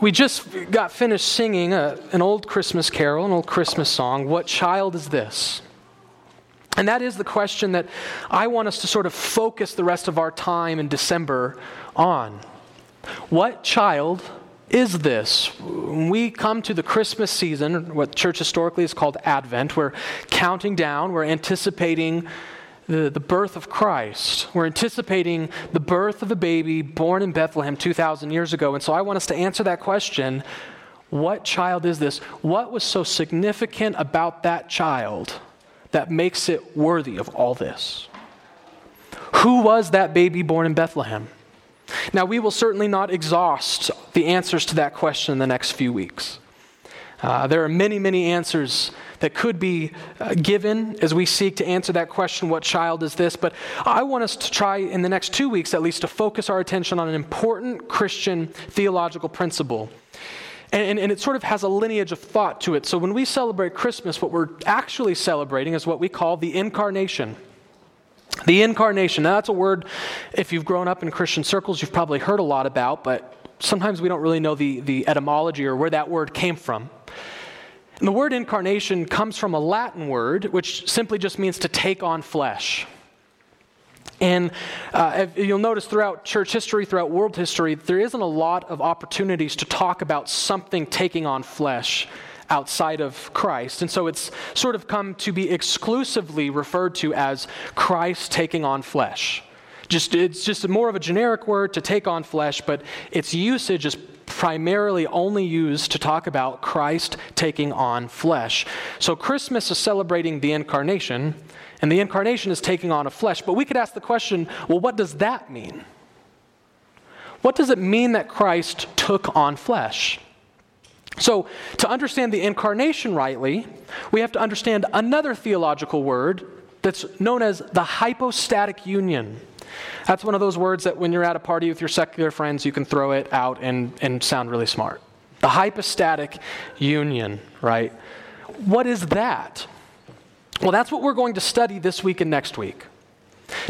We just got finished singing a, an old Christmas carol, an old Christmas song. What child is this? And that is the question that I want us to sort of focus the rest of our time in December on. What child is this? When we come to the Christmas season, what church historically is called Advent, we're counting down, we're anticipating the, the birth of Christ. We're anticipating the birth of a baby born in Bethlehem 2,000 years ago. And so I want us to answer that question what child is this? What was so significant about that child that makes it worthy of all this? Who was that baby born in Bethlehem? Now, we will certainly not exhaust the answers to that question in the next few weeks. Uh, there are many, many answers that could be uh, given as we seek to answer that question what child is this? But I want us to try in the next two weeks at least to focus our attention on an important Christian theological principle. And, and, and, it sort of has a lineage of thought to it. So when we celebrate Christmas, what we're actually celebrating is what we call the incarnation. The incarnation. Now, that's a word, if you've grown up in Christian circles, you've probably heard a lot about, but sometimes we don't really know the, the etymology or where that word came from. And the word incarnation comes from a Latin word, which simply just means to take on flesh. And uh, you'll notice throughout church history, throughout world history, there isn't a lot of opportunities to talk about something taking on flesh outside of Christ. And so it's sort of come to be exclusively referred to as Christ taking on flesh. Just, it's just more of a generic word to take on flesh, but its usage is primarily only used to talk about Christ taking on flesh. So Christmas is celebrating the incarnation, and the incarnation is taking on a flesh. But we could ask the question well, what does that mean? What does it mean that Christ took on flesh? So, to understand the incarnation rightly, we have to understand another theological word that's known as the hypostatic union. That's one of those words that when you're at a party with your secular friends, you can throw it out and, and sound really smart. The hypostatic union, right? What is that? Well, that's what we're going to study this week and next week.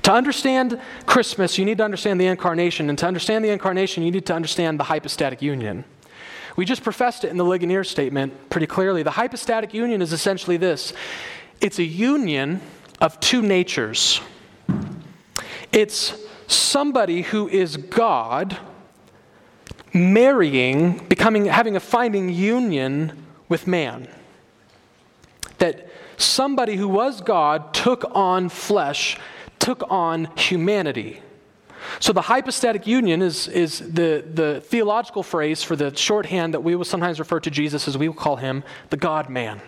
To understand Christmas, you need to understand the incarnation. And to understand the incarnation, you need to understand the hypostatic union. We just professed it in the Ligonier statement pretty clearly. The hypostatic union is essentially this it's a union of two natures. It's somebody who is God marrying, becoming, having a finding union with man. That somebody who was God took on flesh, took on humanity. So the hypostatic union is, is the, the theological phrase for the shorthand that we will sometimes refer to Jesus as we will call him the God man.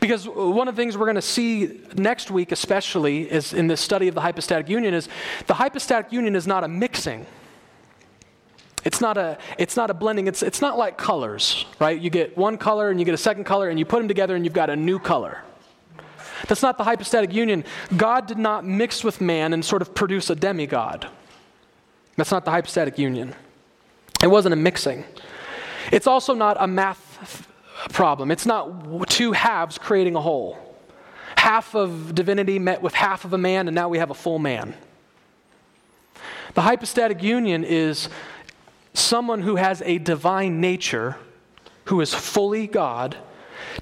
Because one of the things we're going to see next week, especially, is in this study of the hypostatic union, is the hypostatic union is not a mixing. It's not a, it's not a blending. It's, it's not like colors, right? You get one color and you get a second color and you put them together and you've got a new color. That's not the hypostatic union. God did not mix with man and sort of produce a demigod. That's not the hypostatic union. It wasn't a mixing. It's also not a math problem. It's not two halves creating a whole. Half of divinity met with half of a man, and now we have a full man. The hypostatic union is someone who has a divine nature, who is fully God,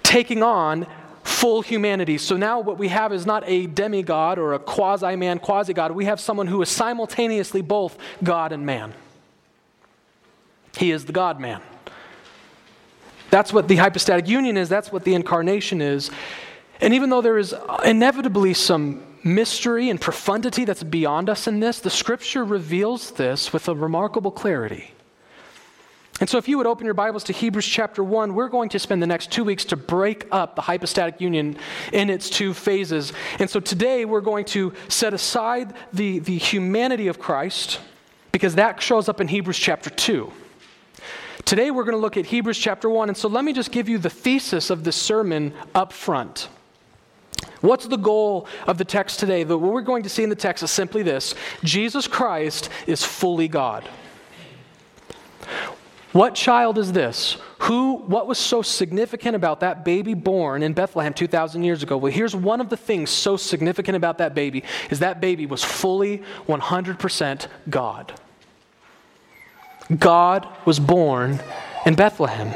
taking on full humanity. So now what we have is not a demigod or a quasi man, quasi God. We have someone who is simultaneously both God and man. He is the God man. That's what the hypostatic union is, that's what the incarnation is. And even though there is inevitably some mystery and profundity that's beyond us in this, the scripture reveals this with a remarkable clarity. And so, if you would open your Bibles to Hebrews chapter 1, we're going to spend the next two weeks to break up the hypostatic union in its two phases. And so, today we're going to set aside the, the humanity of Christ because that shows up in Hebrews chapter 2. Today we're going to look at Hebrews chapter 1. And so let me just give you the thesis of this sermon up front. What's the goal of the text today? The, what we're going to see in the text is simply this Jesus Christ is fully God. What child is this? Who, what was so significant about that baby born in Bethlehem 2,000 years ago? Well, here's one of the things so significant about that baby is that baby was fully 100% God. God was born in Bethlehem.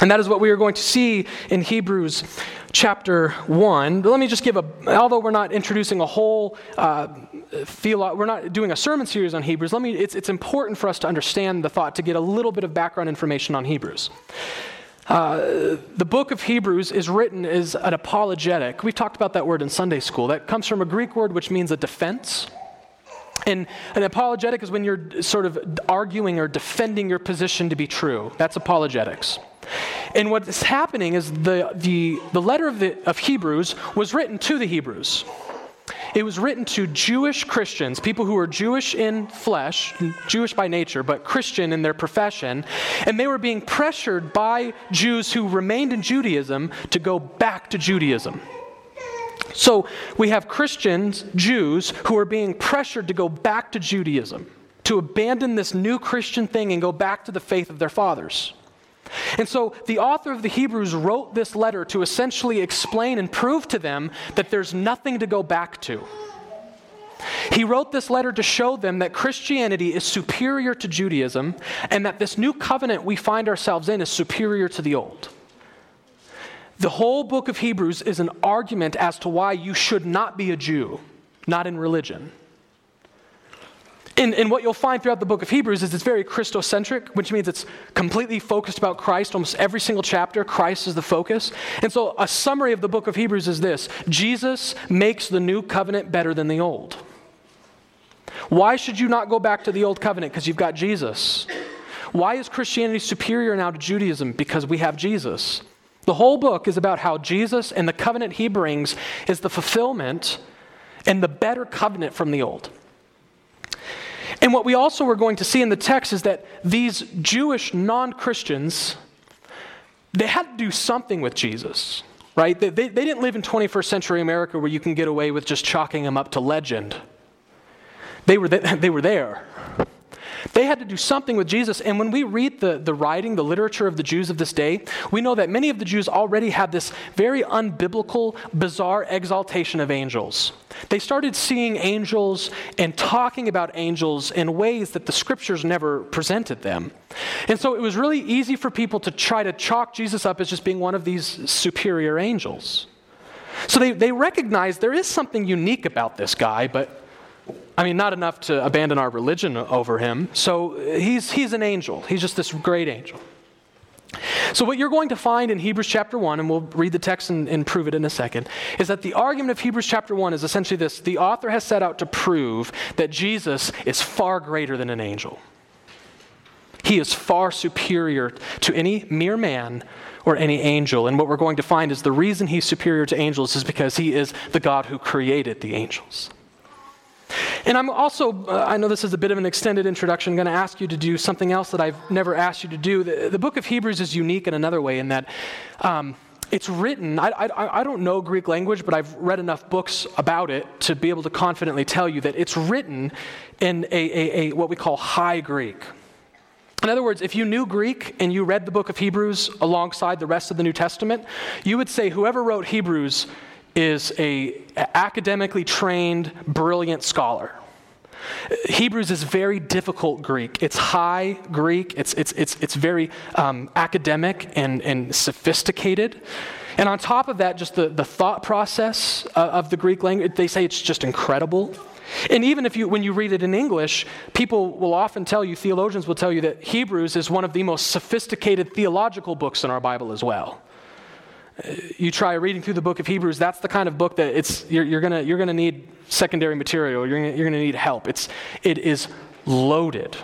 And that is what we are going to see in Hebrews chapter 1. But let me just give a, although we're not introducing a whole, uh, we're not doing a sermon series on Hebrews, let me, it's, it's important for us to understand the thought, to get a little bit of background information on Hebrews. Uh, the book of Hebrews is written as an apologetic. We've talked about that word in Sunday school. That comes from a Greek word which means a defense. And an apologetic is when you're sort of arguing or defending your position to be true. That's apologetics. And what's happening is the, the, the letter of, the, of Hebrews was written to the Hebrews. It was written to Jewish Christians, people who were Jewish in flesh, Jewish by nature, but Christian in their profession. And they were being pressured by Jews who remained in Judaism to go back to Judaism. So we have Christians, Jews, who are being pressured to go back to Judaism, to abandon this new Christian thing and go back to the faith of their fathers. And so the author of the Hebrews wrote this letter to essentially explain and prove to them that there's nothing to go back to. He wrote this letter to show them that Christianity is superior to Judaism and that this new covenant we find ourselves in is superior to the old. The whole book of Hebrews is an argument as to why you should not be a Jew, not in religion. And, and, what you'll find throughout the book of Hebrews is it's very Christocentric, which means it's completely focused about Christ. Almost every single chapter, Christ is the focus. And so, a summary of the book of Hebrews is this Jesus makes the new covenant better than the old. Why should you not go back to the old covenant? Because you've got Jesus. Why is Christianity superior now to Judaism? Because we have Jesus. The whole book is about how Jesus and the covenant he brings is the fulfillment and the better covenant from the old. And what we also are going to see in the text is that these Jewish non Christians, they had to do something with Jesus, right? They, they, they, didn't live in 21st century America where you can get away with just chalking him up to legend. They were, th- they were there. They had to do something with Jesus. And when we read the, the writing, the literature of the Jews of this day, we know that many of the Jews already had this very unbiblical, bizarre exaltation of angels. They started seeing angels and talking about angels in ways that the scriptures never presented them. And so it was really easy for people to try to chalk Jesus up as just being one of these superior angels. So they, they recognized there is something unique about this guy, but I mean, not enough to abandon our religion over him. So uh, he's, he's an angel. He's just this great angel. So, what you're going to find in Hebrews chapter 1, and we'll read the text and, and, prove it in a second, is that the argument of Hebrews chapter 1 is essentially this the author has set out to prove that Jesus is far greater than an angel. He is far superior to any mere man or any angel. And what we're going to find is the reason he's superior to angels is because he is the God who created the angels. And I'm also, uh, I know this is a bit of an extended introduction, I'm going to ask you to do something else that I've never asked you to do. The, the book of Hebrews is unique in another way in that um, it's written, I, I, I, don't know Greek language, but I've read enough books about it to be able to confidently tell you that it's written in a, a, a what we call high Greek. In other words, if you knew Greek and you read the book of Hebrews alongside the rest of the New Testament, you would say whoever wrote Hebrews is a academically trained, brilliant scholar. Hebrews is very difficult Greek. It's high Greek. It's, it's, it's, it's very um, academic and, and sophisticated. And on top of that, just the, the thought process uh, of the Greek language, they say it's just incredible. And even if you, when you read it in English, people will often tell you, theologians will tell you that Hebrews is one of the most sophisticated theological books in our Bible as well you try reading through the book of Hebrews, that's the kind of book that it's, you're, you're going you're gonna need secondary material. You're going you're gonna need help. It's, it is loaded.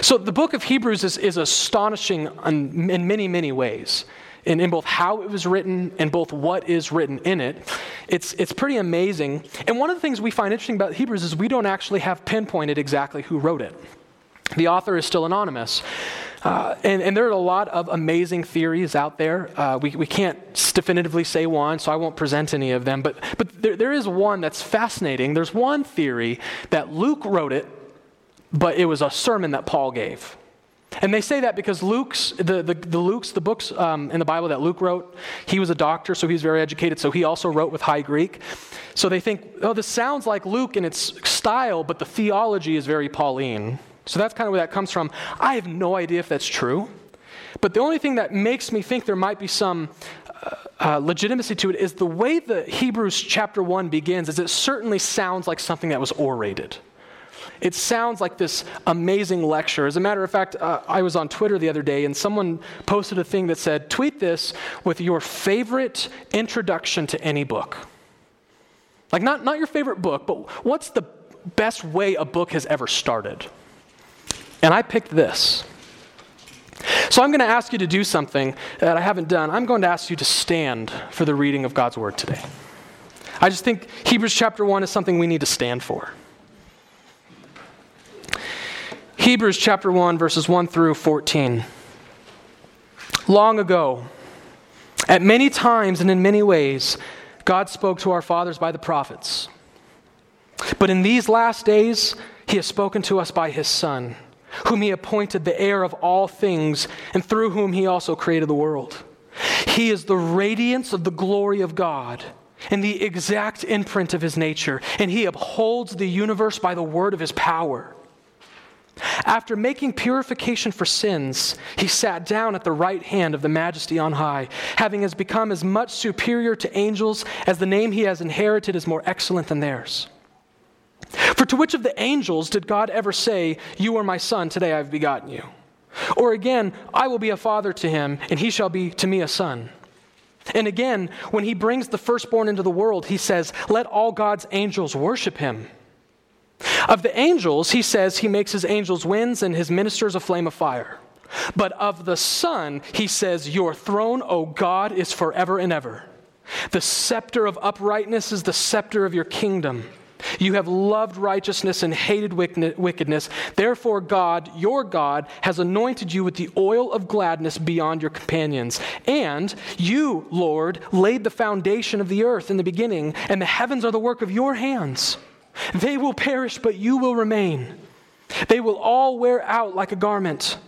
So the book of Hebrews is, is astonishing in, in many, many ways. In, in both how it was written and both what is written in it. It's, it's pretty amazing. And one of the things we find interesting about Hebrews is we don't actually have pinpointed exactly who wrote it. The author is still anonymous. Uh, and, and, there are a lot of amazing theories out there. Uh, we, we can't definitively say one, so I won't present any of them. But, but there, there is one that's fascinating. There's one theory that Luke wrote it, but it was a sermon that Paul gave. And they say that because Luke's, the, the, the Luke's, the books um, in the Bible that Luke wrote, he was a doctor, so he's very educated, so he also wrote with high Greek. So they think, oh, this sounds like Luke in its style, but the theology is very Pauline. So that's kind of where that comes from. I have no idea if that's true. But the only thing that makes me think there might be some uh, uh, legitimacy to it is the way the Hebrews chapter 1 begins is it certainly sounds like something that was orated. It sounds like this amazing lecture. As a matter of fact, uh, I was on Twitter the other day and someone posted a thing that said, Tweet this with your favorite introduction to any book. Like, not, not your favorite book, but what's the best way a book has ever started? And I picked this. So I'm going to ask you to do something that I haven't done. I'm going to ask you to stand for the reading of God's word today. I just think Hebrews chapter 1 is something we need to stand for. Hebrews chapter 1, verses 1 through 14. Long ago, at many times and in many ways, God spoke to our fathers by the prophets. But in these last days, he has spoken to us by his Son whom he appointed the heir of all things, and through whom he also created the world. He is the radiance of the glory of God and the exact imprint of his nature, and he upholds the universe by the word of his power. After making purification for sins, he sat down at the right hand of the majesty on high, having has become as much superior to angels as the name he has inherited is more excellent than theirs. For to which of the angels did God ever say, You are my son, today I have begotten you? Or again, I will be a father to him, and he shall be to me a son. And again, when he brings the firstborn into the world, he says, Let all God's angels worship him. Of the angels, he says he makes his angels winds and his ministers a flame of fire. But of the Son, he says, Your throne, O God, is forever and ever. The scepter of uprightness is the scepter of your kingdom. You have loved righteousness and hated wickedness. Therefore, God, your God, has anointed you with the oil of gladness beyond your companions. And you, Lord, laid the foundation of the earth in the beginning, and the heavens are the work of your hands. They will perish, but you will remain. They will all wear out like a garment.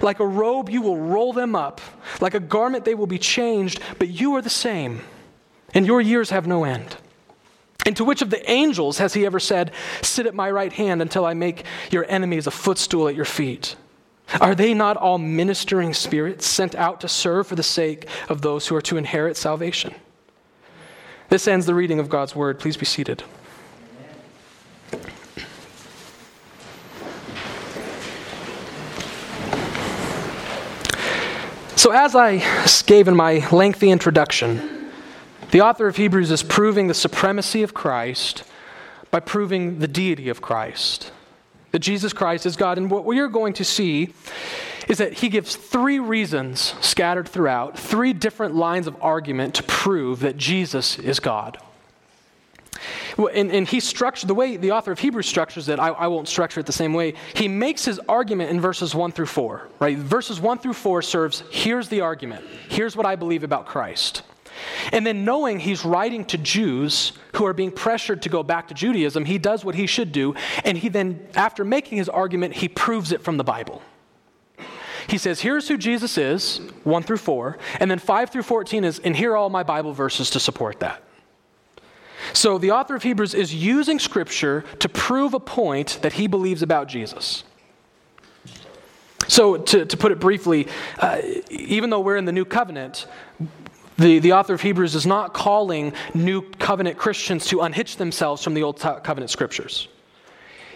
Like a robe, you will roll them up. Like a garment, they will be changed, but you are the same, and your years have no end. And to which of the angels has he ever said, Sit at my right hand until I make your enemies a footstool at your feet? Are they not all ministering spirits sent out to serve for the sake of those who are to inherit salvation? This ends the reading of God's word. Please be seated. So, as I gave in my lengthy introduction, the author of Hebrews is proving the supremacy of Christ by proving the deity of Christ. That Jesus Christ is God. And what we are going to see is that he gives three reasons scattered throughout, three different lines of argument to prove that Jesus is God. And, and he structured the way the author of Hebrews structures it, I, I, won't structure it the same way. He makes his argument in verses 1 through 4, right? Verses 1 through 4 serves here's the argument, here's what I believe about Christ. And then, knowing he's writing to Jews who are being pressured to go back to Judaism, he does what he should do. And he then, after making his argument, he proves it from the Bible. He says, Here's who Jesus is, 1 through 4. And then 5 through 14 is, and here are all my Bible verses to support that. So the author of Hebrews is using Scripture to prove a point that he believes about Jesus. So, to, to put it briefly, uh, even though we're in the new covenant, the, the author of Hebrews is not calling new covenant Christians to unhitch themselves from the old covenant scriptures.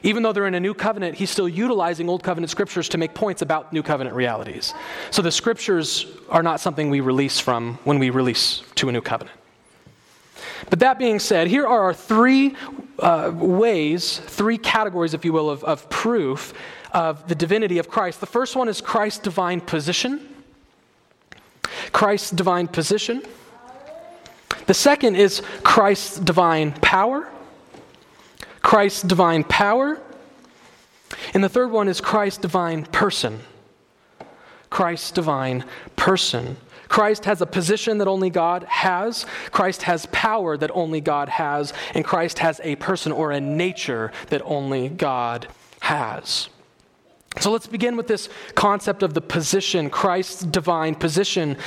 Even though they're in a new covenant, he's still utilizing old covenant scriptures to make points about new covenant realities. So the scriptures are not something we release from when we release to a new covenant. But that being said, here are our three uh, ways, three categories, if you will, of, of proof of the divinity of Christ. The first one is Christ's divine position. Christ's divine position. The second is Christ's divine power. Christ's divine power. And the third one is Christ's divine person. Christ's divine person. Christ has a position that only God has. Christ has power that only God has. And Christ has a person or a nature that only God has. So let's begin with this concept of the position, Christ's divine position.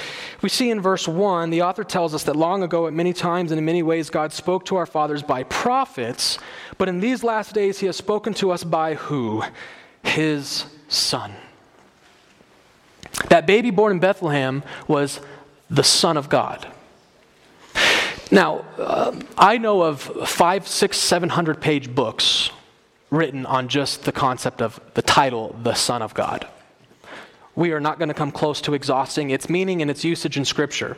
We see in verse 1, the author tells us that long ago, at many times and in many ways, God spoke to our fathers by prophets, but in these last days, he has spoken to us by who? his son. That baby born in Bethlehem was the Son of God. Now, uh, I know of five, six, seven hundred page books written on just the concept of the title, the Son of God. We are not going to come close to exhausting its meaning and its usage in Scripture.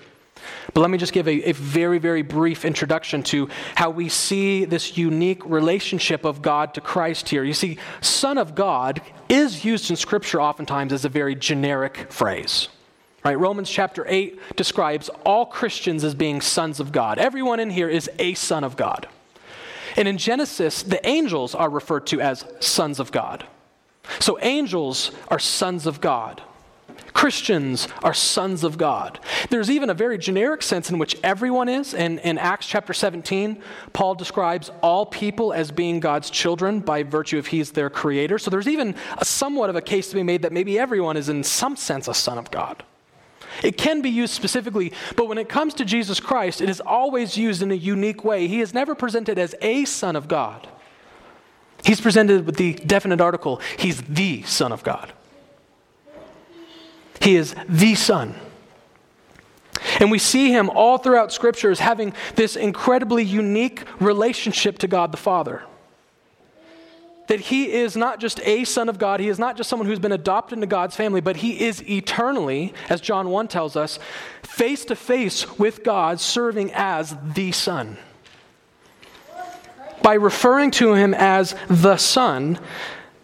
But let me just give a, a, very, very brief introduction to how we see this unique relationship of God to Christ here. You see, Son of God is used in Scripture oftentimes as a very generic phrase. Right? Romans chapter 8 describes all Christians as being sons of God. Everyone in here is a son of God. And in Genesis, the angels are referred to as sons of God. So angels are sons of God. Christians are sons of God. There's even a very generic sense in which everyone is. And in Acts chapter 17, Paul describes all people as being God's children by virtue of he's their creator. So there's even a somewhat of a case to be made that maybe everyone is in some sense a son of God. It can be used specifically, but when it comes to Jesus Christ, it is always used in a unique way. He is never presented as a Son of God. He's presented with the definite article, He's the Son of God. He is the Son. And we see him all throughout Scripture as having this incredibly unique relationship to God the Father that he is not just a son of God, he is not just someone who's been adopted into God's family, but he is eternally, as John 1 tells us, face to face with God, serving as the Son. By referring to him as the Son,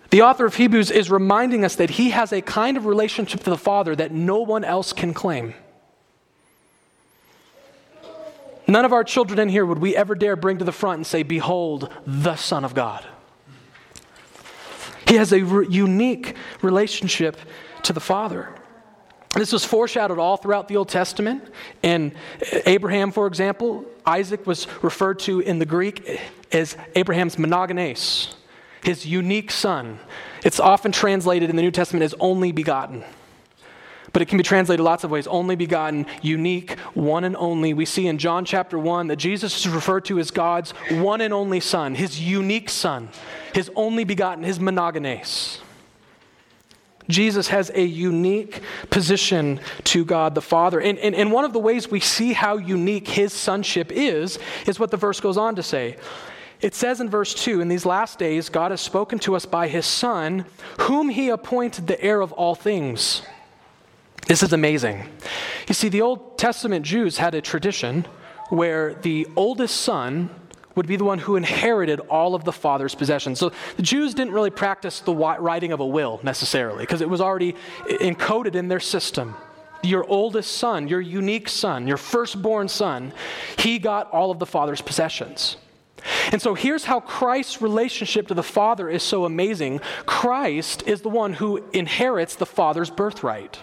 the author of Hebrews is reminding us that he has a kind of relationship to the Father that no one else can claim. None of our children in here would we ever dare bring to the front and say, Behold, the Son of God. He has a re- unique relationship to the Father. This was foreshadowed all throughout the Old Testament. And Abraham, for example, Isaac was referred to in the Greek as Abraham's monogenes, his unique son. It's often translated in the New Testament as only begotten. But it can be translated lots of ways only begotten, unique, one and only. We see in John chapter 1 that Jesus is referred to as God's one and only Son, his unique Son, his only begotten, his monogenes. Jesus has a unique position to God the Father. And, and, and one of the ways we see how unique his sonship is, is what the verse goes on to say. It says in verse 2 In these last days, God has spoken to us by his Son, whom he appointed the heir of all things this is amazing. You see, the Old Testament Jews had a tradition where the oldest son would be the one who inherited all of the father's possessions. So the Jews didn't really practice the writing of a will necessarily because it was already encoded in their system. Your oldest son, your unique son, your firstborn son, he got all of the father's possessions. And so here's how Christ's relationship to the Father is so amazing Christ is the one who inherits the Father's birthright.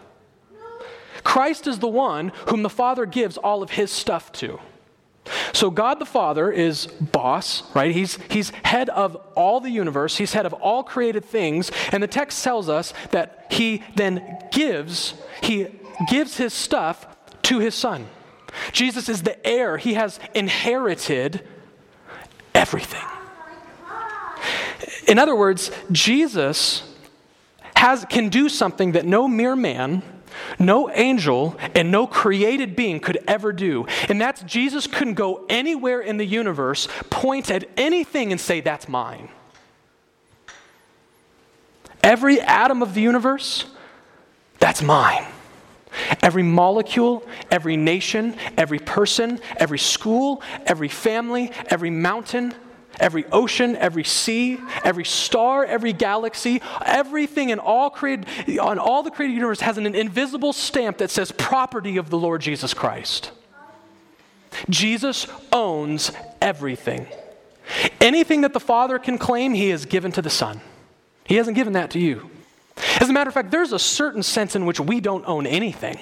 Christ is the one whom the Father gives all of his stuff to. So God the Father is boss, right? He's, he's head of all the universe, he's head of all created things, and the text tells us that he then gives, he gives his stuff to his son. Jesus is the heir, he has inherited everything. In other words, Jesus has, can do something that no mere man no angel and no created being could ever do. And that's Jesus couldn't go anywhere in the universe, point at anything, and say, That's mine. Every atom of the universe, that's mine. Every molecule, every nation, every person, every school, every family, every mountain, Every ocean, every sea, every star, every galaxy, everything in all created, on all the created universe has an invisible stamp that says property of the Lord Jesus Christ. Jesus owns everything. Anything that the Father can claim, He has given to the Son. He hasn't given that to you. As a matter of fact, there's a certain sense in which we don't own anything.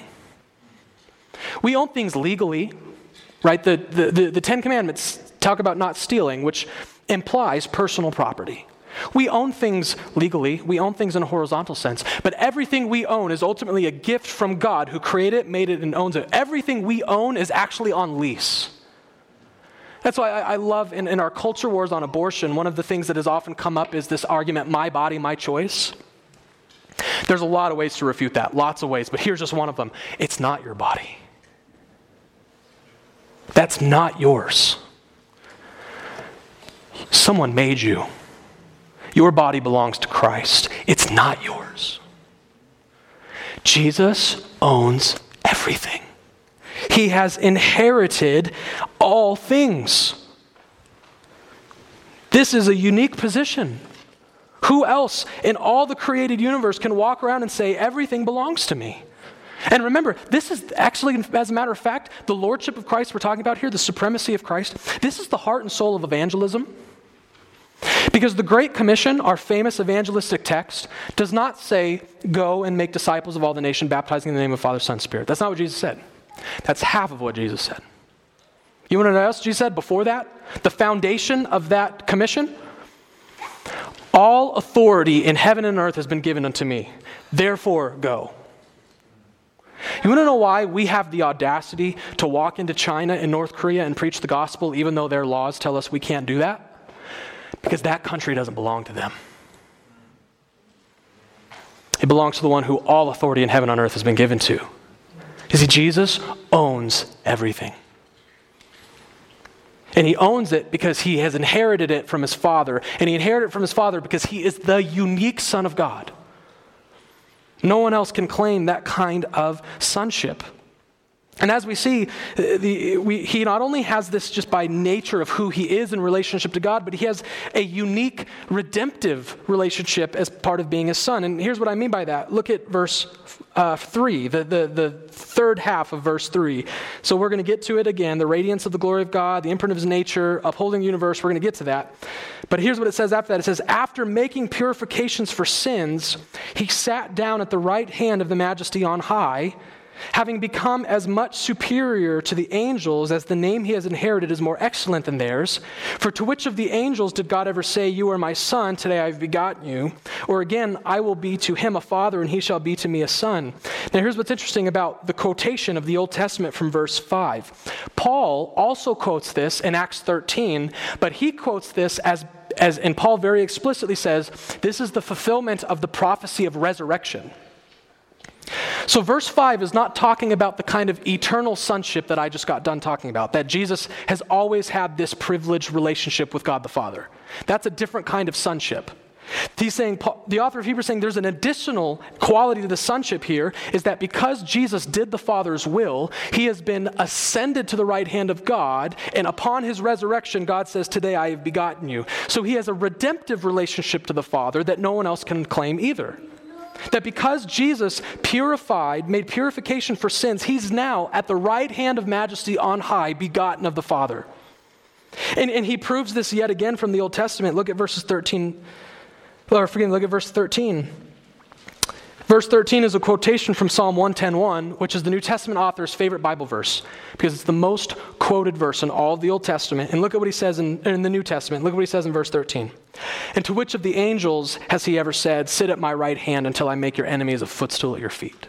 We own things legally, right? The, the, the, the Ten Commandments talk about not stealing, which implies personal property. We own things legally, we own things in a horizontal sense, but everything we own is ultimately a gift from God who created it, made it, and owns it. Everything we own is actually on lease. That's why I, I love in, in our culture wars on abortion, one of the things that has often come up is this argument my body, my choice. There's a lot of ways to refute that, lots of ways, but here's just one of them it's not your body. That's not yours. Someone made you. Your body belongs to Christ, it's not yours. Jesus owns everything. He has inherited all things. This is a unique position. Who else in all the created universe can walk around and say, everything belongs to me? And remember, this is actually, as a matter of fact, the lordship of Christ we're talking about here, the supremacy of Christ. This is the heart and soul of evangelism. Because the Great Commission, our famous evangelistic text, does not say, Go and make disciples of all the nation, baptizing in the name of Father, Son, Spirit. That's not what Jesus said. That's half of what Jesus said. You want to know what else Jesus said before that? The foundation of that commission? All authority in heaven and earth has been given unto me. Therefore, go. You want to know why we have the audacity to walk into China and North Korea and preach the gospel even though their laws tell us we can't do that? Because that country doesn't belong to them. It belongs to the one who all authority in heaven and earth has been given to. You see, Jesus owns everything. And he owns it because he has inherited it from his father. And he inherited it from his father because he is the unique Son of God. No one else can claim that kind of sonship. And as we see, the, we, he not only has this just by nature of who he is in relationship to God, but he has a unique redemptive relationship as part of being his son. And here's what I mean by that. Look at verse uh, 3, the, the, the third half of verse 3. So we're going to get to it again the radiance of the glory of God, the imprint of his nature, upholding the universe. We're going to get to that. But here's what it says after that it says, After making purifications for sins, he sat down at the right hand of the majesty on high having become as much superior to the angels as the name he has inherited is more excellent than theirs. For to which of the angels did God ever say, You are my son, today I have begotten you? Or again, I will be to him a father, and he shall be to me a son. Now, here's what's interesting about the quotation of the Old Testament from verse 5. Paul also quotes this in Acts 13, but he quotes this as as and Paul very explicitly says, this is the fulfillment of the prophecy of resurrection. So, verse 5 is not talking about the kind of eternal sonship that I just got done talking about, that Jesus has always had this privileged relationship with God the Father. That's a different kind of sonship. He's saying, the author of Hebrews is saying there's an additional quality to the sonship here is that because Jesus did the Father's will, he has been ascended to the right hand of God, and upon his resurrection, God says, Today I have begotten you. So he has a redemptive relationship to the Father that no one else can claim either. That because Jesus purified, made purification for sins, he's now at the right hand of majesty on high, begotten of the Father. And, and he proves this yet again from the Old Testament. Look at verses 13, or forgive me, look at verse 13. Verse 13 is a quotation from Psalm 110.1, which is the New Testament author's favorite Bible verse, because it's the most quoted verse in all of the Old Testament. And look at what he says in, in the New Testament. Look at what he says in verse 13. And to which of the angels has he ever said, Sit at my right hand until I make your enemies a footstool at your feet?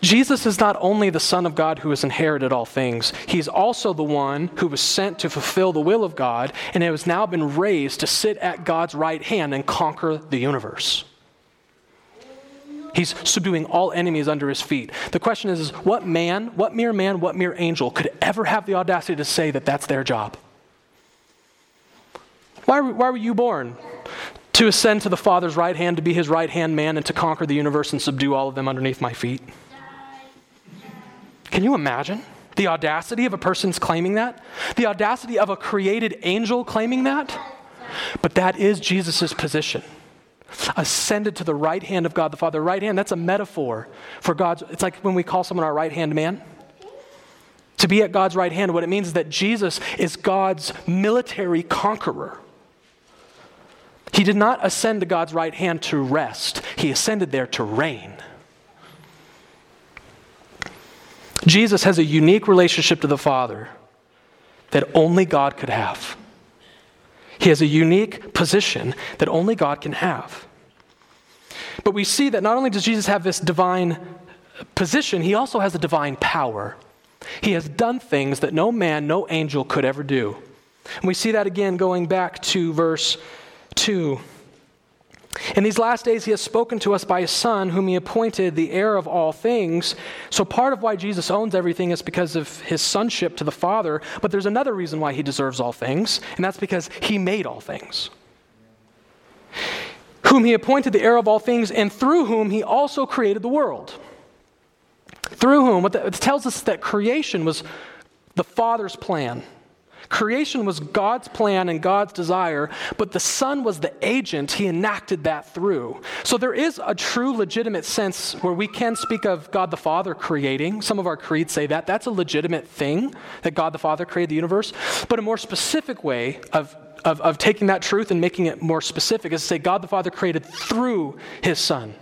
Jesus is not only the Son of God who has inherited all things, he's also the one who was sent to fulfill the will of God and has now been raised to sit at God's right hand and conquer the universe. He's subduing all enemies under his feet. The question is, is what man, what mere man, what mere angel could ever have the audacity to say that that's their job? Why, why were you born? To ascend to the Father's right hand, to be his right hand man, and to conquer the universe and subdue all of them underneath my feet. Can you imagine the audacity of a person's claiming that? The audacity of a created angel claiming that? But that is Jesus' position ascended to the right hand of God the Father. Right hand, that's a metaphor for God's. It's like when we call someone our right hand man. To be at God's right hand, what it means is that Jesus is God's military conqueror. He did not ascend to God's right hand to rest, he ascended there to reign. Jesus has a unique relationship to the Father that only God could have. He has a unique position that only God can have. But we see that not only does Jesus have this divine position, he also has a divine power. He has done things that no man, no angel could ever do. And we see that again going back to verse 2. In these last days, he has spoken to us by his Son, whom he appointed the heir of all things. So, part of why Jesus owns everything is because of his sonship to the Father. But there's another reason why he deserves all things, and that's because he made all things. Whom he appointed the heir of all things, and through whom he also created the world. Through whom, it tells us that creation was the Father's plan. Creation was God's plan and God's desire, but the Son was the agent. He enacted that through. So there is a true, legitimate sense where we can speak of God the Father creating. Some of our creeds say that. That's a legitimate thing, that God the Father created the universe. But a more specific way of of, of taking that truth and making it more specific is to say God the Father created through his Son.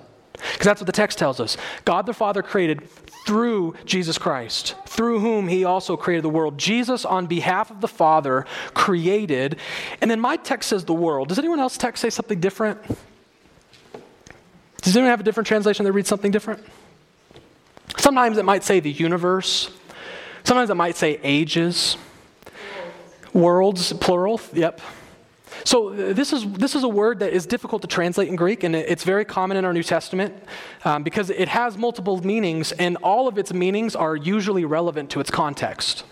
Because that's what the text tells us. God the Father created through Jesus Christ, through whom he also created the world. Jesus, on behalf of the Father, created. And then my text says the world. Does anyone else text say something different? Does anyone have a different translation that reads something different? Sometimes it might say the universe. Sometimes it might say ages. Worlds, plural, yep. So uh, this is, this is a word that is difficult to translate in Greek, and it's very common in our New Testament um, because it has multiple meanings, and all of its meanings are usually relevant to its context.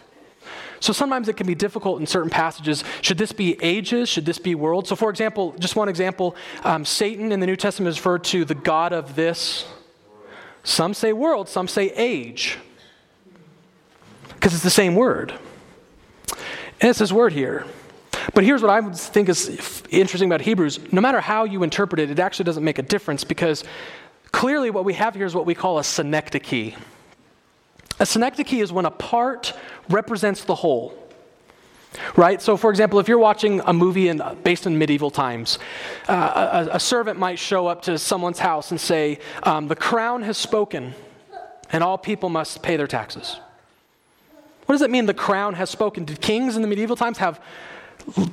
So sometimes it can be difficult in certain passages. Should this be ages? Should this be world? So, for example, just one example um, Satan in the New Testament is referred to the God of this. Some say world, some say age, because it's the same word. And it's this word here. But here's what I think is interesting about Hebrews no matter how you interpret it, it actually doesn't make a difference because clearly what we have here is what we call a synecdoche. A synecdoche is when a part represents the whole. Right? So, for example, if you're watching a movie in, based in medieval times, uh, a, a, servant might show up to someone's house and say, um, The crown has spoken, and all people must pay their taxes. What does that mean, the crown has spoken? Did kings in the medieval times have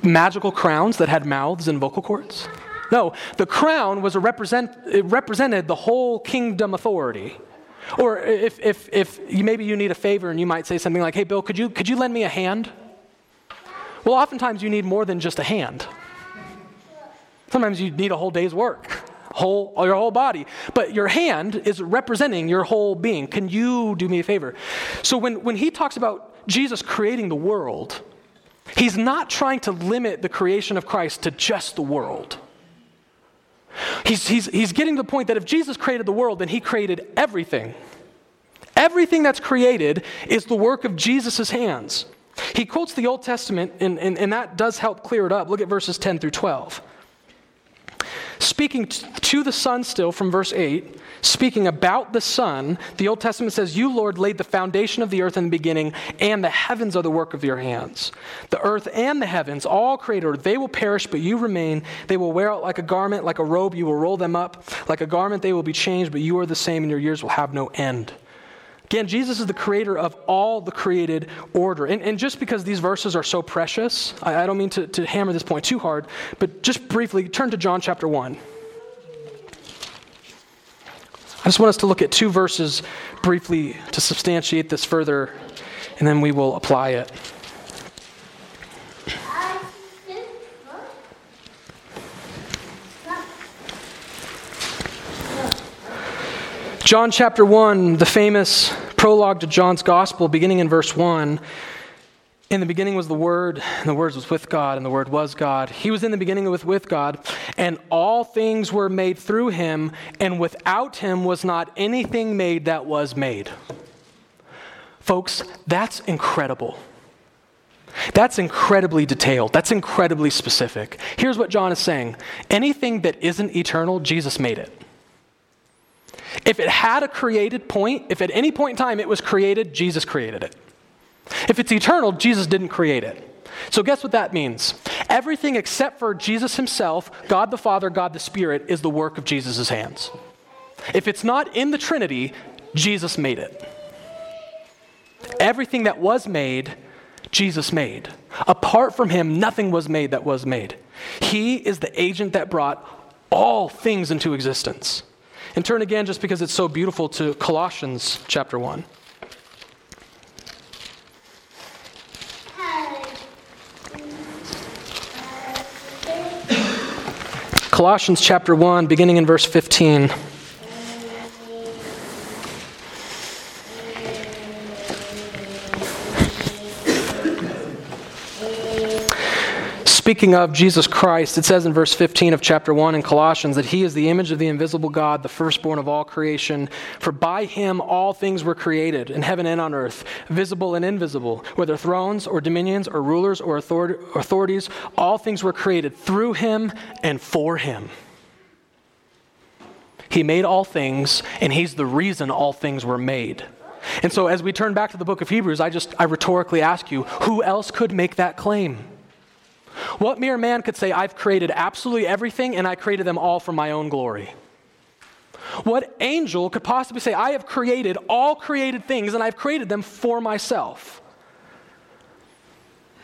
magical crowns that had mouths and vocal cords? No, the crown was a represent, it represented the whole kingdom authority. Or if, if, if you, maybe you need a favor and you might say something like, hey, Bill, could you, could you lend me a hand? Well, oftentimes you need more than just a hand. Sometimes you need a whole day's work, whole, your whole body. But your hand is representing your whole being. Can you do me a favor? So when, when he talks about Jesus creating the world, He's not trying to limit the creation of Christ to just the world. He's, he's, he's getting to the point that if Jesus created the world, then he created everything. Everything that's created is the work of Jesus' hands. He quotes the Old Testament, and, and, and that does help clear it up. Look at verses 10 through 12. Speaking to the Son still from verse 8, speaking about the Son, the Old Testament says, You, Lord, laid the foundation of the earth in the beginning, and the heavens are the work of your hands. The earth and the heavens, all created, they will perish, but you remain. They will wear out like a garment, like a robe, you will roll them up. Like a garment, they will be changed, but you are the same, and your years will have no end. Again, Jesus is the creator of all the created order. And, and just because these verses are so precious, I, I don't mean to, to hammer this point too hard, but just briefly turn to John chapter 1. I just want us to look at two verses briefly to substantiate this further, and then we will apply it. John chapter 1, the famous prologue to John's gospel, beginning in verse 1. In the beginning was the Word, and the Word was with God, and the Word was God. He was in the beginning with, with God, and all things were made through him, and without him was not anything made that was made. Folks, that's incredible. That's incredibly detailed. That's incredibly specific. Here's what John is saying anything that isn't eternal, Jesus made it. If it had a created point, if at any point in time it was created, Jesus created it. If it's eternal, Jesus didn't create it. So, guess what that means? Everything except for Jesus himself, God the Father, God the Spirit, is the work of Jesus' hands. If it's not in the Trinity, Jesus made it. Everything that was made, Jesus made. Apart from him, nothing was made that was made. He is the agent that brought all things into existence. And turn again, just because it's so beautiful, to Colossians chapter 1. Colossians chapter 1, beginning in verse 15. Speaking of Jesus Christ, it says in verse 15 of chapter 1 in Colossians that he is the image of the invisible God, the firstborn of all creation. For by him all things were created, in heaven and on earth, visible and invisible, whether thrones or dominions or rulers or authorities, all things were created through him and for him. He made all things, and he's the reason all things were made. And so as we turn back to the book of Hebrews, I just I rhetorically ask you, who else could make that claim? What mere man could say, I've created absolutely everything and I created them all for my own glory? What angel could possibly say, I have created all created things and I've created them for myself?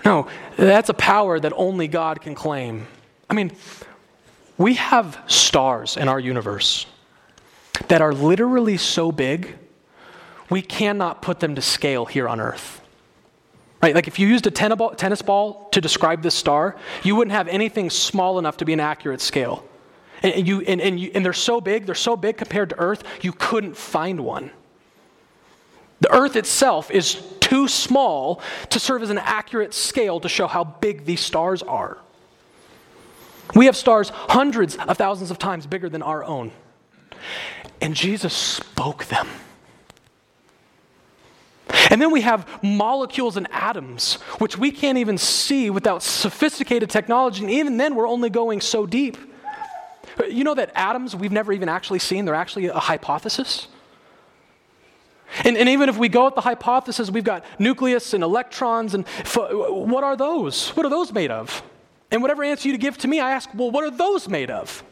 No, that's a power that only God can claim. I mean, we have stars in our universe that are literally so big, we cannot put them to scale here on earth. Right? Like if you used a tennis ball to describe this star, you wouldn't have anything small enough to be an accurate scale. And, you, and, and, you, and they're so big, they're so big compared to Earth, you couldn't find one. The Earth itself is too small to serve as an accurate scale to show how big these stars are. We have stars hundreds of thousands of times bigger than our own. And Jesus spoke them. And then we have molecules and atoms, which we can't even see without sophisticated technology. And even then, we're only going so deep. You know that atoms we've never even actually seen, they're actually a hypothesis? And, and, even if we go with the hypothesis, we've got nucleus and electrons, and what are those? What are those made of? And whatever answer you give to me, I ask, well, what are those made of?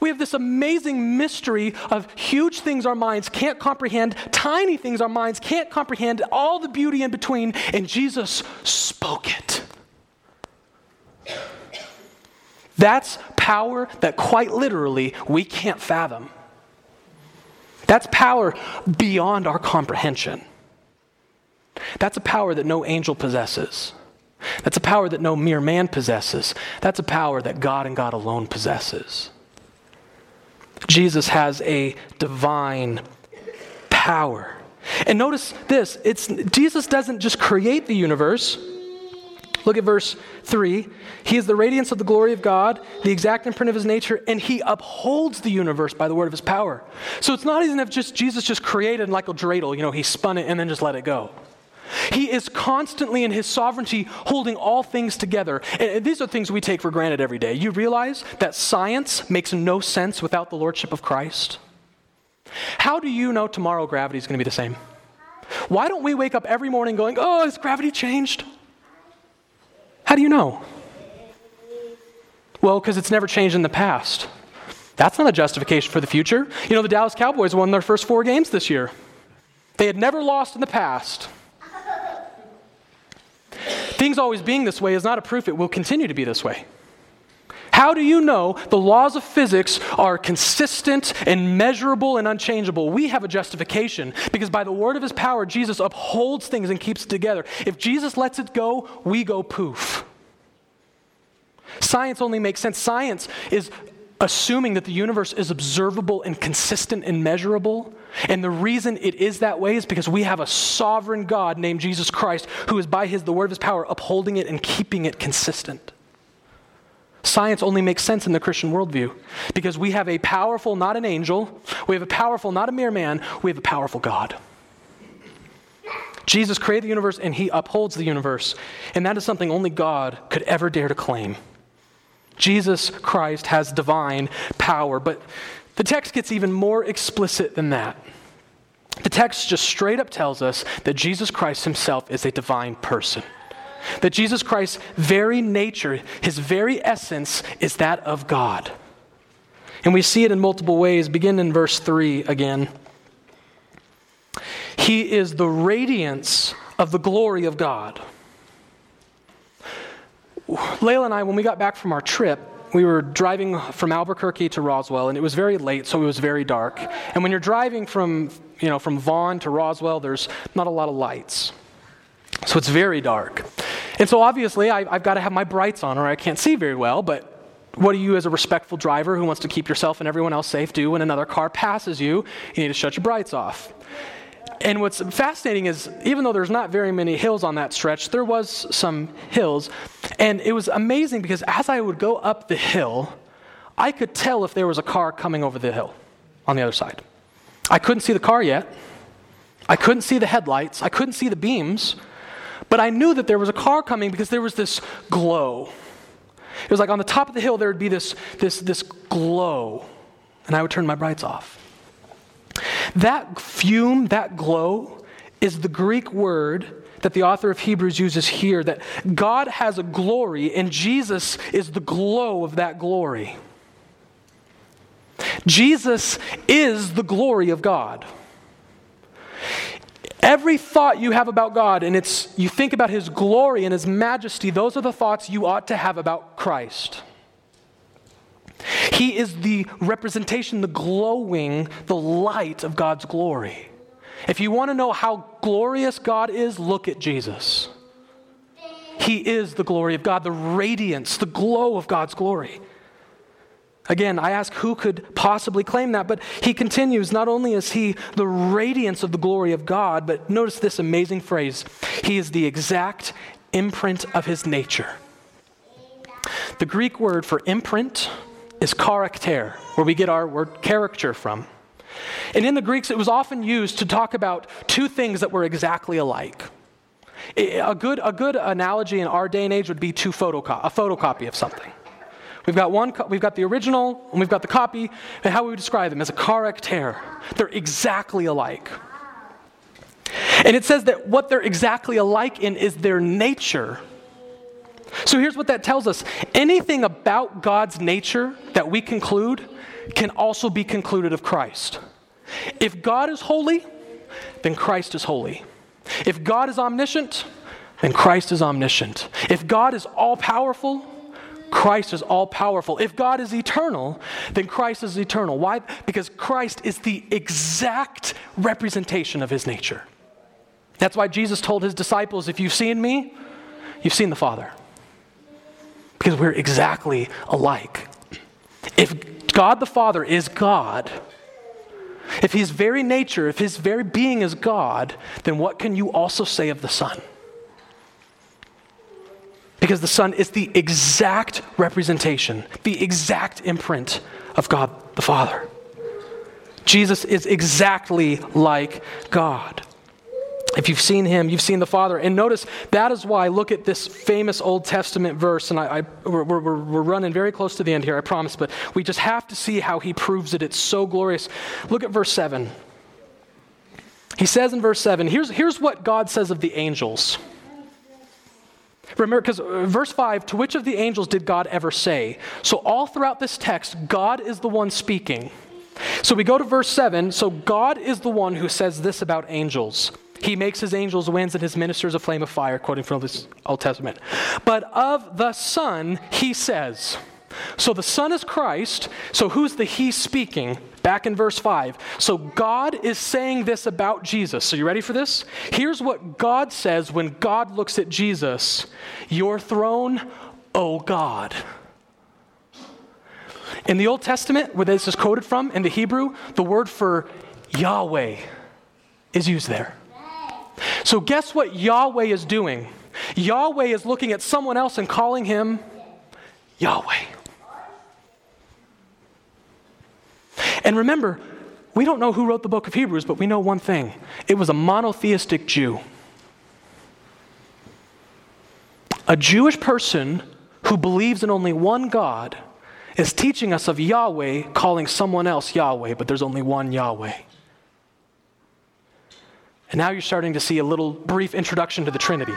We have this amazing mystery of huge things our minds can't comprehend, tiny things our minds can't comprehend, all the beauty in between, and Jesus spoke it. That's power that quite literally we can't fathom. That's power beyond our comprehension. That's a power that no angel possesses. That's a power that no mere man possesses. That's a power that God and God alone possesses. Jesus has a divine power. And notice this, it's Jesus doesn't just create the universe. Look at verse 3. He is the radiance of the glory of God, the exact imprint of his nature, and he upholds the universe by the word of his power. So it's not even if just Jesus just created like a dreidel, you know, he spun it and then just let it go. He is constantly in his sovereignty holding all things together. And these are things we take for granted every day. You realize that science makes no sense without the lordship of Christ? How do you know tomorrow gravity is going to be the same? Why don't we wake up every morning going, oh, has gravity changed? How do you know? Well, because it's never changed in the past. That's not a justification for the future. You know, the Dallas Cowboys won their first four games this year. They had never lost in the past. Things always being this way is not a proof it will continue to be this way. How do you know the laws of physics are consistent and measurable and unchangeable? We have a justification because by the word of his power, Jesus upholds things and keeps it together. If Jesus lets it go, we go poof. Science only makes sense. Science is assuming that the universe is observable and consistent and measurable. And the reason it is that way is because we have a sovereign God named Jesus Christ who is by his the word of his power upholding it and keeping it consistent. Science only makes sense in the Christian worldview because we have a powerful, not an angel, we have a powerful, not a mere man, we have a powerful God. Jesus created the universe and he upholds the universe. And that is something only God could ever dare to claim. Jesus Christ has divine power. But the text gets even more explicit than that. The text just straight up tells us that Jesus Christ himself is a divine person. That Jesus Christ's very nature, his very essence, is that of God. And we see it in multiple ways. Begin in verse 3 again. He is the radiance of the glory of God. Layla and I, when we got back from our trip, we were driving from Albuquerque to Roswell, and it was very late, so it was very dark. And when you're driving from, you know, from Vaughn to Roswell, there's not a lot of lights. So it's very dark. And so obviously, I, have got to have my brights on, or I can't see very well, but what do you, as a respectful driver who wants to keep yourself and everyone else safe, do when another car passes you? You need to shut your brights off. And what's fascinating is, even though there's not very many hills on that stretch, there was some hills. And it was amazing because as I would go up the hill, I could tell if there was a car coming over the hill on the other side. I couldn't see the car yet. I couldn't see the headlights. I couldn't see the beams. But I knew that there was a car coming because there was this glow. It was like on the top of the hill, there would be this, this, this glow, and I would turn my brights off. That fume, that glow, is the Greek word that the author of Hebrews uses here that God has a glory, and Jesus is the glow of that glory. Jesus is the glory of God. Every thought you have about God and it's you think about his glory and his majesty, those are the thoughts you ought to have about Christ. He is the representation, the glowing, the light of God's glory. If you want to know how glorious God is, look at Jesus. He is the glory of God, the radiance, the glow of God's glory. Again, I ask who could possibly claim that, but he continues not only is he the radiance of the glory of God, but notice this amazing phrase he is the exact imprint of his nature. The Greek word for imprint is charakter, where we get our word character from. And in the Greeks, it was often used to talk about two things that were exactly alike. A good, a good analogy in our day and age would be two photoco- a photocopy of something. We've got one, we've got the original, and we've got the copy, and how we would describe them as a character. They're exactly alike. And it says that what they're exactly alike in is their nature. So here's what that tells us anything about God's nature that we conclude can also be concluded of Christ. If God is holy, then Christ is holy. If God is omniscient, then Christ is omniscient. If God is all powerful, Christ is all powerful. If God is eternal, then Christ is eternal. Why? Because Christ is the exact representation of his nature. That's why Jesus told his disciples, If you've seen me, you've seen the Father. Because we're exactly alike. If God the Father is God, if his very nature, if his very being is God, then what can you also say of the Son? Because the Son is the exact representation, the exact imprint of God the Father. Jesus is exactly like God. If you've seen him, you've seen the Father. And notice that is why, look at this famous Old Testament verse. And I, I we're, we're, we're running very close to the end here, I promise, but we just have to see how he proves it. It's so glorious. Look at verse 7. He says in verse 7 here's, here's what God says of the angels. Remember, because uh, verse 5, to which of the angels did God ever say? So, all throughout this text, God is the one speaking. So, we go to verse 7. So, God is the one who says this about angels. He makes his angels winds and his ministers a flame of fire, quoting from this Old Testament. But of the Son, he says, so the Son is Christ. So who's the He speaking? Back in verse 5. So God is saying this about Jesus. So you ready for this? Here's what God says when God looks at Jesus Your throne, O God. In the Old Testament, where this is quoted from, in the Hebrew, the word for Yahweh is used there. So, guess what Yahweh is doing? Yahweh is looking at someone else and calling him Yahweh. And remember, we don't know who wrote the book of Hebrews, but we know one thing it was a monotheistic Jew. A Jewish person who believes in only one God is teaching us of Yahweh calling someone else Yahweh, but there's only one Yahweh. And now you're starting to see a little brief introduction to the Trinity.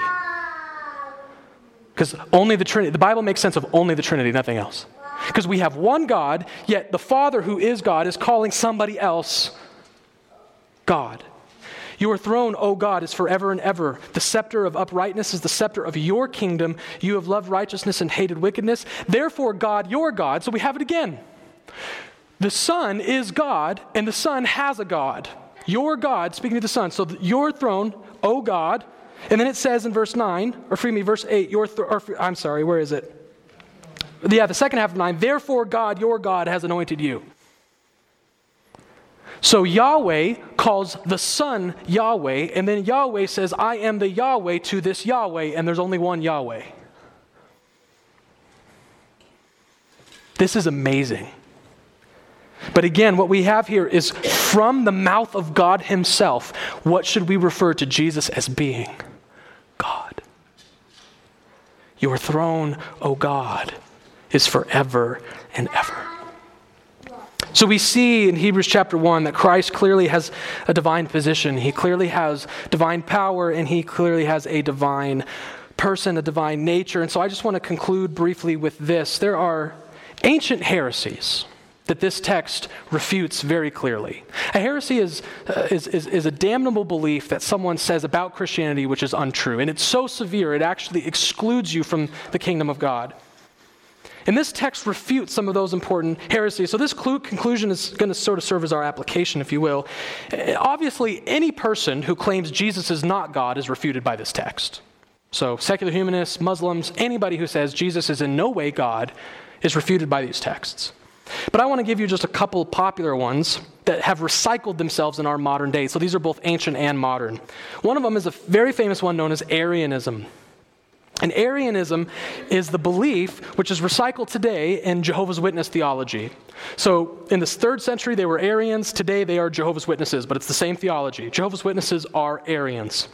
Because only the Trinity, the Bible makes sense of only the Trinity, nothing else. Because we have one God, yet the Father who is God is calling somebody else God. Your throne, O God, is forever and ever. The scepter of uprightness is the scepter of your kingdom. You have loved righteousness and hated wickedness. Therefore, God, your God. So we have it again. The Son is God, and the Son has a God. Your God, speaking to the Son. So your throne, O God. And then it says in verse 9, or free me, verse 8, your th- or, I'm sorry, where is it? yeah, the second half of 9, therefore God, your God, has anointed you. So Yahweh calls the Son Yahweh, and then Yahweh says, I am the Yahweh to this Yahweh, and there's only one Yahweh. This is amazing. But again, what we have here is from the mouth of God Himself, what should we refer to Jesus as being? God. Your throne, O God, is forever and ever. So we see in Hebrews chapter 1 that Christ clearly has a divine position. He clearly has divine power, and he clearly has a divine person, a divine nature. And so I just want to conclude briefly with this. There are ancient heresies that this text refutes very clearly. A heresy is, uh, is, is, is, a damnable belief that someone says about Christianity which is untrue. And it's so severe, it actually excludes you from the kingdom of God. And this text refutes some of those important heresies. So, this conclusion is going to sort of serve as our application, if you will. Uh, obviously, any person who claims Jesus is not God is refuted by this text. So, secular humanists, Muslims, anybody who says Jesus is in no way God is refuted by these texts. But I want to give you just a couple popular ones that have recycled themselves in our modern day. So these are both ancient and modern. One of them is a very famous one known as Arianism. And Arianism is the belief which is recycled today in Jehovah's Witness theology. So in the third century, they were Arians. Today, they are Jehovah's Witnesses, but it's the same theology. Jehovah's Witnesses are Arians.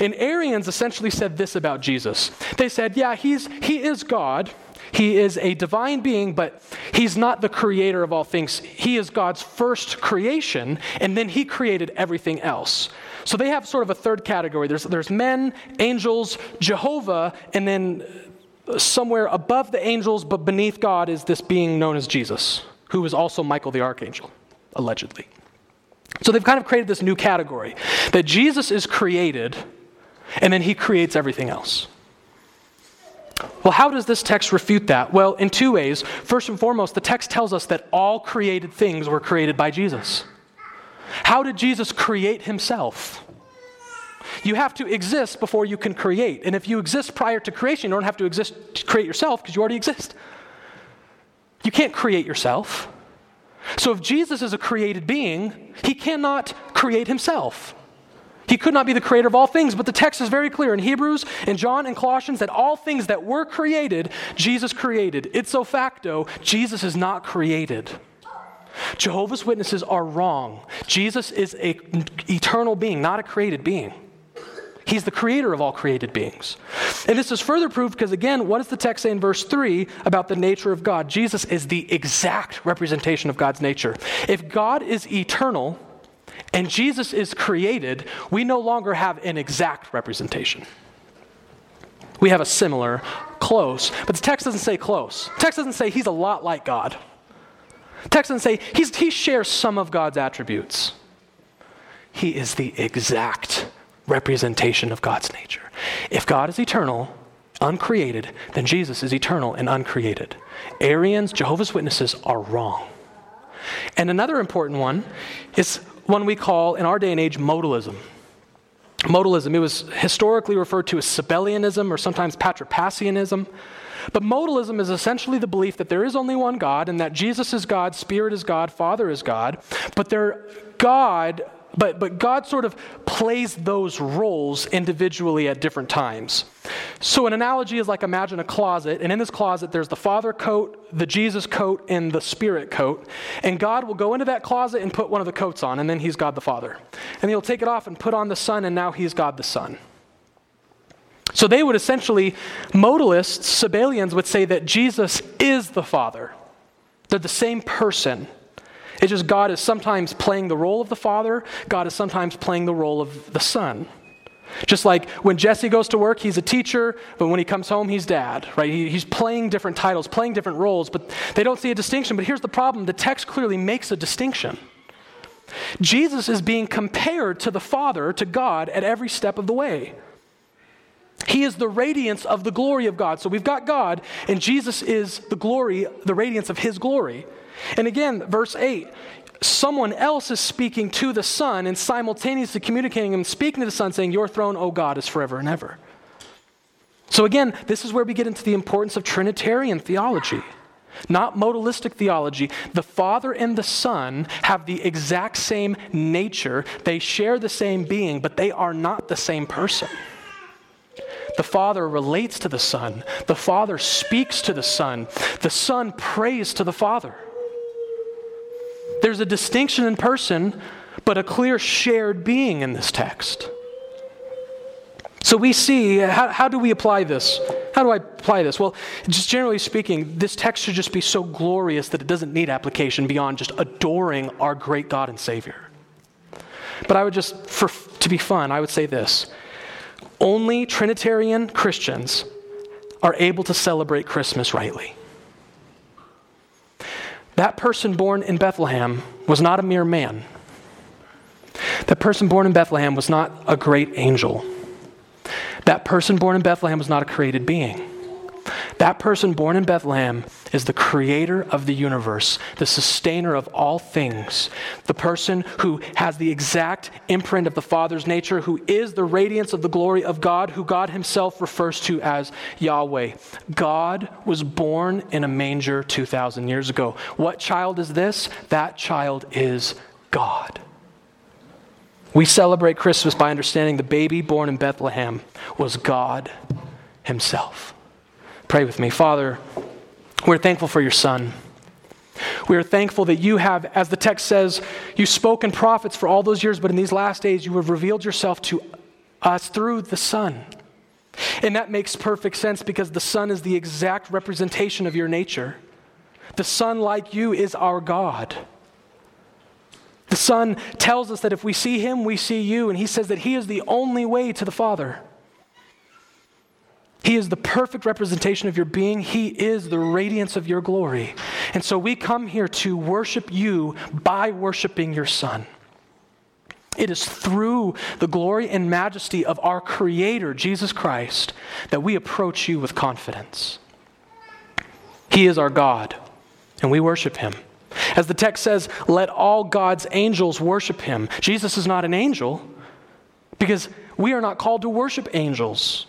And Arians essentially said this about Jesus they said, yeah, he's, he is God. He is a divine being, but he's not the creator of all things. He is God's first creation, and then he created everything else. So they have sort of a third category there's, there's men, angels, Jehovah, and then somewhere above the angels, but beneath God, is this being known as Jesus, who is also Michael the archangel, allegedly. So they've kind of created this new category that Jesus is created, and then he creates everything else. Well, how does this text refute that? Well, in two ways. First and foremost, the text tells us that all created things were created by Jesus. How did Jesus create himself? You have to exist before you can create. And if you exist prior to creation, you don't have to exist to create yourself because you already exist. You can't create yourself. So if Jesus is a created being, he cannot create himself. He could not be the creator of all things, but the text is very clear in Hebrews and John and Colossians that all things that were created, Jesus created. Ipso facto, Jesus is not created. Jehovah's Witnesses are wrong. Jesus is an eternal being, not a created being. He's the creator of all created beings. And this is further proved because, again, what does the text say in verse 3 about the nature of God? Jesus is the exact representation of God's nature. If God is eternal and Jesus is created, we no longer have an exact representation. We have a similar, close, but the text doesn't say close. The text doesn't say he's a lot like God. Text doesn't say he shares some of God's attributes. He is the exact representation of God's nature. If God is eternal, uncreated, then Jesus is eternal and uncreated. Arians, Jehovah's Witnesses are wrong. And another important one is one we call in our day and age modalism. Modalism, it was historically referred to as Sabellianism or sometimes Patripassianism. But modalism is essentially the belief that there is only one God and that Jesus is God, Spirit is God, Father is God, but they're God but, but God sort of plays those roles individually at different times. So, an analogy is like imagine a closet, and in this closet, there's the Father coat, the Jesus coat, and the Spirit coat. And God will go into that closet and put one of the coats on, and then He's God the Father. And He'll take it off and put on the Son, and now He's God the Son. So they would essentially, modalists, Sabellians would say that Jesus is the Father. They're the same person. It's just God is sometimes playing the role of the Father, God is sometimes playing the role of the Son. Just like when Jesse goes to work, he's a teacher, but when he comes home, he's dad, right? He, he's playing different titles, playing different roles, but they don't see a distinction. But here's the problem the text clearly makes a distinction. Jesus is being compared to the Father, to God, at every step of the way. He is the radiance of the glory of God. So we've got God, and Jesus is the glory, the radiance of his glory. And again, verse 8 someone else is speaking to the Son and simultaneously communicating and speaking to the Son, saying, Your throne, O God, is forever and ever. So, again, this is where we get into the importance of Trinitarian theology, not modalistic theology. The Father and the Son have the exact same nature, they share the same being, but they are not the same person. The Father relates to the Son, the Father speaks to the Son, the Son prays to the Father. There's a distinction in person, but a clear shared being in this text. So we see, how, how do we apply this? How do I apply this? Well, just generally speaking, this text should just be so glorious that it doesn't need application beyond just adoring our great God and Savior. But I would just, for, to be fun, I would say this only Trinitarian Christians are able to celebrate Christmas rightly. That person born in Bethlehem was not a mere man. That person born in Bethlehem was not a great angel. That person born in Bethlehem was not a created being. That person born in Bethlehem is the creator of the universe, the sustainer of all things, the person who has the exact imprint of the Father's nature, who is the radiance of the glory of God, who God Himself refers to as Yahweh. God was born in a manger 2,000 years ago. What child is this? That child is God. We celebrate Christmas by understanding the baby born in Bethlehem was God Himself. Pray with me. Father, we're thankful for your Son. We are thankful that you have, as the text says, you spoke in prophets for all those years, but in these last days you have revealed yourself to us through the Son. And that makes perfect sense because the Son is the exact representation of your nature. The Son, like you, is our God. The Son tells us that if we see Him, we see you, and He says that He is the only way to the Father. He is the perfect representation of your being. He is the radiance of your glory. And so we come here to worship you by worshiping your Son. It is through the glory and majesty of our Creator, Jesus Christ, that we approach you with confidence. He is our God, and we worship Him. As the text says, let all God's angels worship Him. Jesus is not an angel because we are not called to worship angels.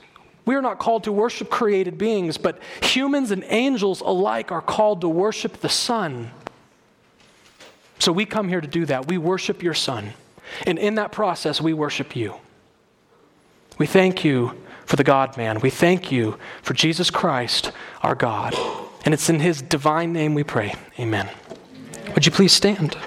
We are not called to worship created beings, but humans and angels alike are called to worship the Son. So we come here to do that. We worship your Son. And in that process, we worship you. We thank you for the God man. We thank you for Jesus Christ, our God. And it's in his divine name we pray. Amen. Would you please stand?